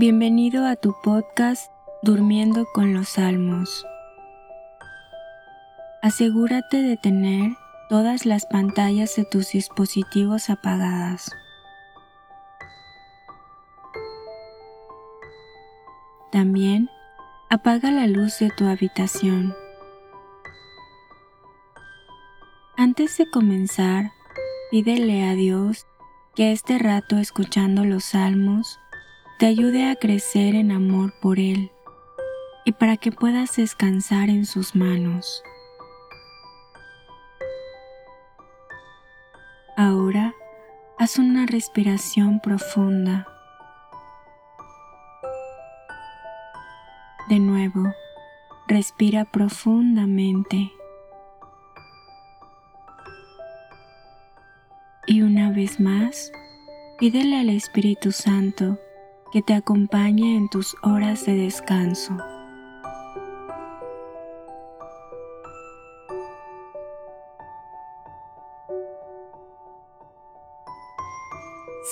Bienvenido a tu podcast Durmiendo con los Salmos. Asegúrate de tener todas las pantallas de tus dispositivos apagadas. También apaga la luz de tu habitación. Antes de comenzar, pídele a Dios que este rato escuchando los salmos te ayude a crecer en amor por Él y para que puedas descansar en sus manos. Ahora haz una respiración profunda. De nuevo, respira profundamente. Y una vez más, pídele al Espíritu Santo que te acompañe en tus horas de descanso.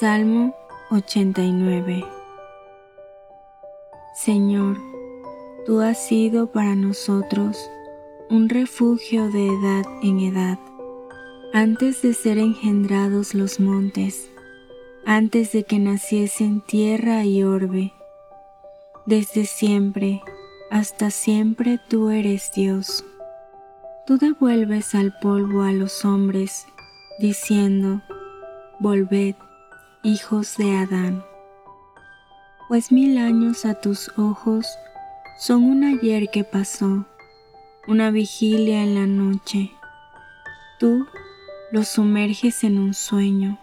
Salmo 89 Señor, tú has sido para nosotros un refugio de edad en edad, antes de ser engendrados los montes antes de que naciesen tierra y orbe. Desde siempre, hasta siempre tú eres Dios. Tú devuelves al polvo a los hombres, diciendo, Volved, hijos de Adán. Pues mil años a tus ojos son un ayer que pasó, una vigilia en la noche. Tú los sumerges en un sueño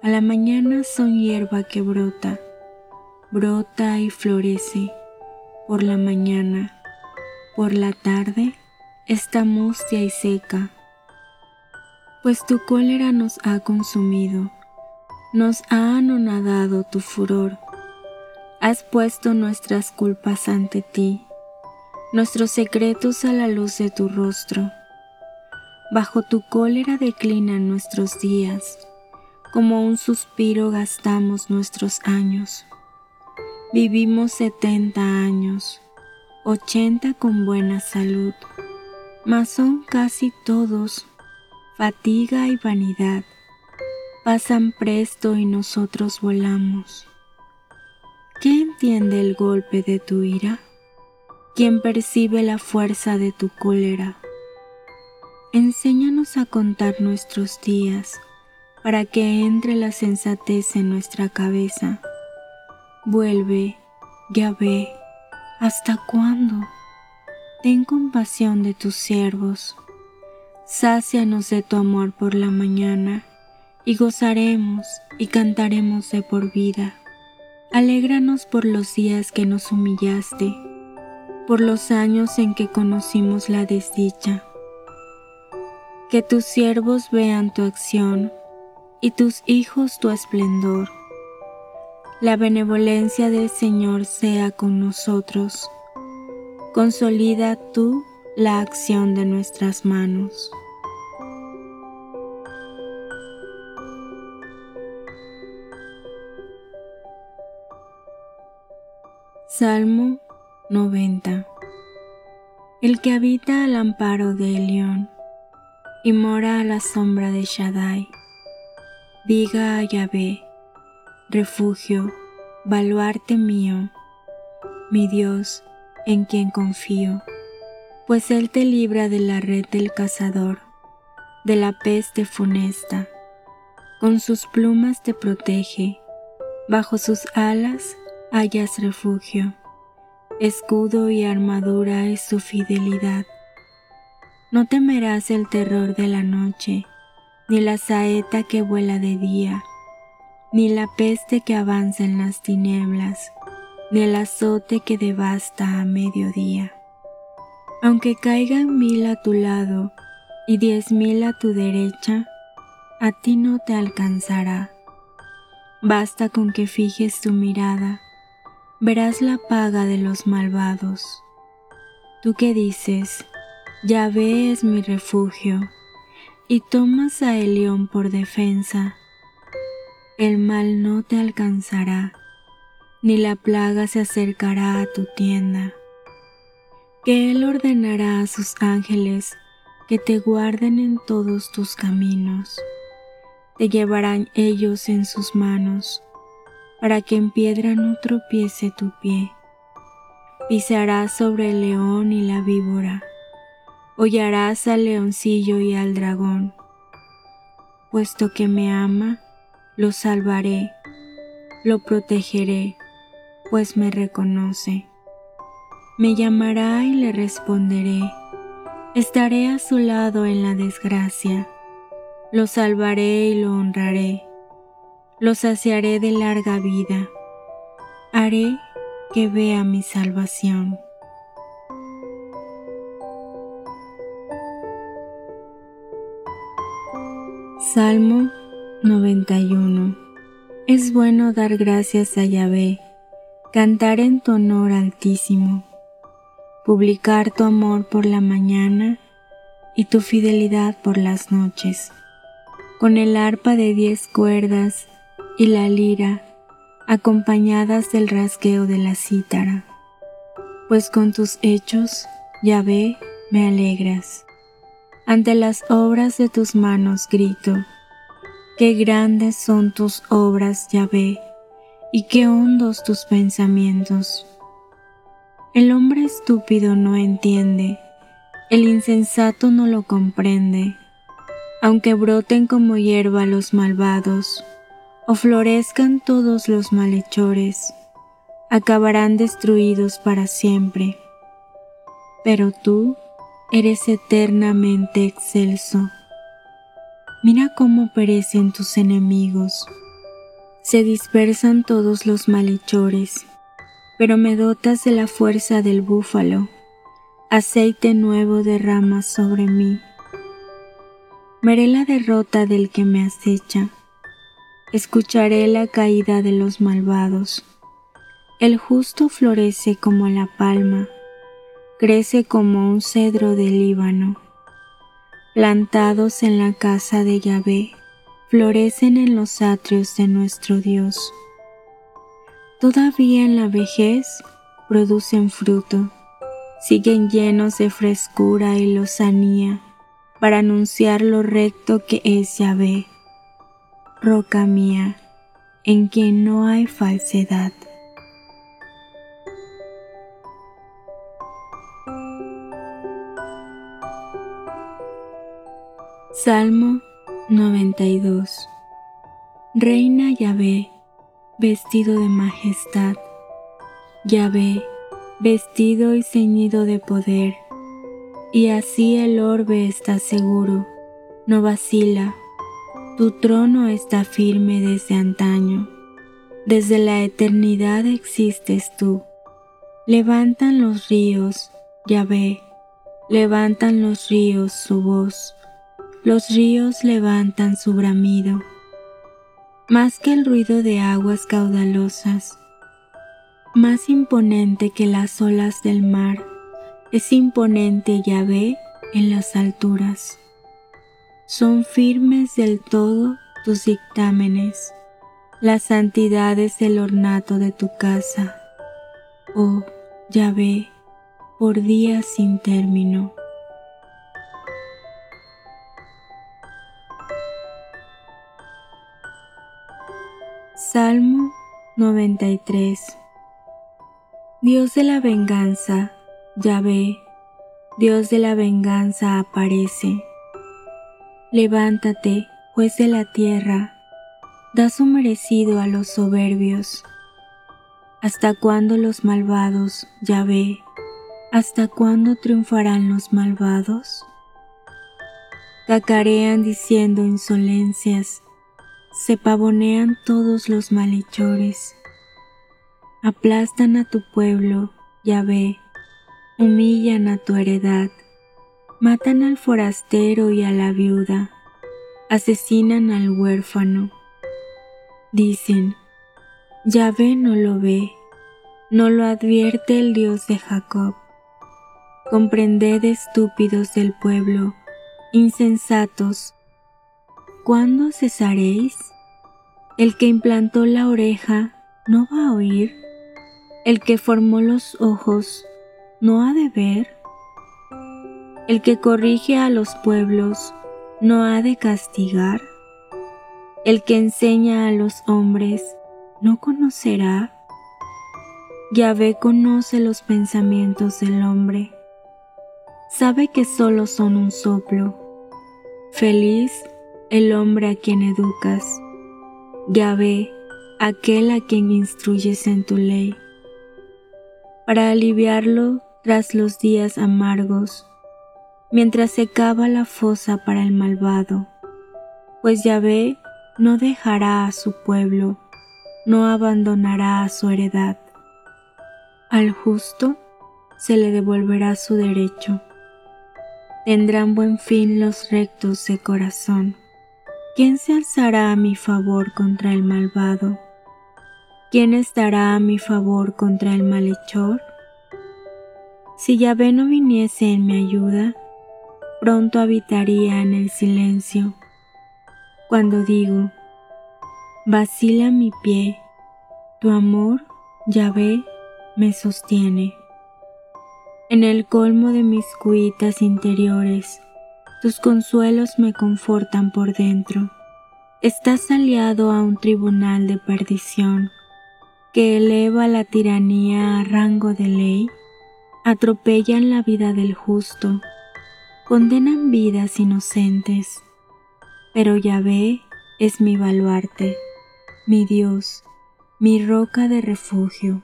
a la mañana son hierba que brota, brota y florece. Por la mañana, por la tarde, está mustia y seca. Pues tu cólera nos ha consumido, nos ha anonadado tu furor. Has puesto nuestras culpas ante ti, nuestros secretos a la luz de tu rostro. Bajo tu cólera declinan nuestros días como un suspiro gastamos nuestros años. Vivimos setenta años, ochenta con buena salud, mas son casi todos fatiga y vanidad. Pasan presto y nosotros volamos. ¿Quién entiende el golpe de tu ira? ¿Quién percibe la fuerza de tu cólera? Enséñanos a contar nuestros días para que entre la sensatez en nuestra cabeza. Vuelve, ve, ¿hasta cuándo? Ten compasión de tus siervos. Sácianos de tu amor por la mañana, y gozaremos y cantaremos de por vida. Alégranos por los días que nos humillaste, por los años en que conocimos la desdicha. Que tus siervos vean tu acción y tus hijos tu esplendor. La benevolencia del Señor sea con nosotros. Consolida tú la acción de nuestras manos. Salmo 90 El que habita al amparo de Elión y mora a la sombra de Shaddai Diga a Yahvé, refugio, baluarte mío, mi Dios, en quien confío, pues Él te libra de la red del cazador, de la peste funesta, con sus plumas te protege, bajo sus alas hallas refugio, escudo y armadura es su fidelidad. No temerás el terror de la noche, ni la saeta que vuela de día, ni la peste que avanza en las tinieblas, ni el azote que devasta a mediodía. Aunque caigan mil a tu lado y diez mil a tu derecha, a ti no te alcanzará. Basta con que fijes tu mirada, verás la paga de los malvados. Tú que dices, Yahvé es mi refugio, y tomas a Elión por defensa, el mal no te alcanzará, ni la plaga se acercará a tu tienda, que Él ordenará a sus ángeles que te guarden en todos tus caminos, te llevarán ellos en sus manos, para que en piedra no tropiece tu pie. Pisarás sobre el león y la víbora, hollarás al leoncillo y al dragón. Puesto que me ama, lo salvaré, lo protegeré, pues me reconoce. Me llamará y le responderé. Estaré a su lado en la desgracia. Lo salvaré y lo honraré. Lo saciaré de larga vida. Haré que vea mi salvación. Salmo 91 Es bueno dar gracias a Yahvé cantar en tu honor altísimo, publicar tu amor por la mañana y tu fidelidad por las noches, con el arpa de diez cuerdas y la lira, acompañadas del rasgueo de la cítara, pues con tus hechos, Yahvé, me alegras. Ante las obras de tus manos grito, qué grandes son tus obras, Yahvé, y qué hondos tus pensamientos. El hombre estúpido no entiende, el insensato no lo comprende, aunque broten como hierba los malvados, o florezcan todos los malhechores, acabarán destruidos para siempre. Pero tú eres eternamente excelso. Mira cómo perecen tus enemigos se dispersan todos los malhechores, pero me dotas de la fuerza del búfalo, aceite nuevo derrama sobre mí. Veré la derrota del que me acecha, escucharé la caída de los malvados. El justo florece como la palma, crece como un cedro del Líbano, plantados en la casa de Yahvé florecen en los atrios de nuestro Dios. Todavía en la vejez producen fruto, siguen llenos de frescura y lozanía para anunciar lo recto que es Yahvé, roca mía, en quien no hay falsedad. Salmo 92 Reina Yahvé, vestido de majestad, Yahvé, vestido y ceñido de poder, y así el orbe está seguro, no vacila, tu trono está firme desde antaño, desde la eternidad existes tú. Levantan los ríos, Yahvé, levantan los ríos su voz los ríos levantan su bramido, más que el ruido de aguas caudalosas, más imponente que las olas del mar, es imponente Yahvé en las alturas. Son firmes del todo tus dictámenes, las santidades del ornato de tu casa. Oh Yahvé, por días sin término. Salmo 93 Dios de la venganza, Yahvé, Dios de la venganza aparece. Levántate, juez de la tierra, da su merecido a los soberbios. ¿Hasta cuándo los malvados, Yahvé? ¿Hasta cuándo triunfarán los malvados? Cacarean diciendo insolencias, se pavonean todos los malhechores, aplastan a tu pueblo, Yahvé, humillan a tu heredad, matan al forastero y a la viuda, asesinan al huérfano. Dicen, Yahvé no lo ve, no lo advierte el Dios de Jacob. Comprended estúpidos del pueblo, insensatos, ¿Cuándo cesaréis? El que implantó la oreja no va a oír, El que formó los ojos, ¿no ha de ver? El que corrige a los pueblos, ¿no ha de castigar? El que enseña a los hombres, ¿no conocerá? Yahvé conoce los pensamientos del hombre, sabe que solo son un soplo. Feliz el hombre a quien educas, Yahvé, aquel a quien instruyes en tu ley, para aliviarlo tras los días amargos, mientras se cava la fosa para el malvado, pues Yahvé no dejará a su pueblo, no abandonará a su heredad. Al justo se le devolverá su derecho. Tendrán buen fin los rectos de corazón. ¿Quién se alzará a mi favor contra el malvado? ¿Quién estará a mi favor contra el malhechor? Si Yahvé no viniese en mi ayuda, pronto habitaría en el silencio. Cuando digo, vacila mi pie, tu amor, Yahvé, me sostiene. En el colmo de mis cuitas interiores, tus consuelos me confortan por dentro. Estás aliado a un tribunal de perdición que eleva la tiranía a rango de ley, atropellan la vida del justo, condenan vidas inocentes, pero Yahvé es mi baluarte, mi Dios, mi roca de refugio.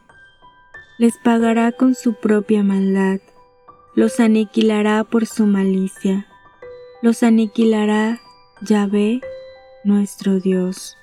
Les pagará con su propia maldad, los aniquilará por su malicia, los aniquilará Yahvé nuestro Dios.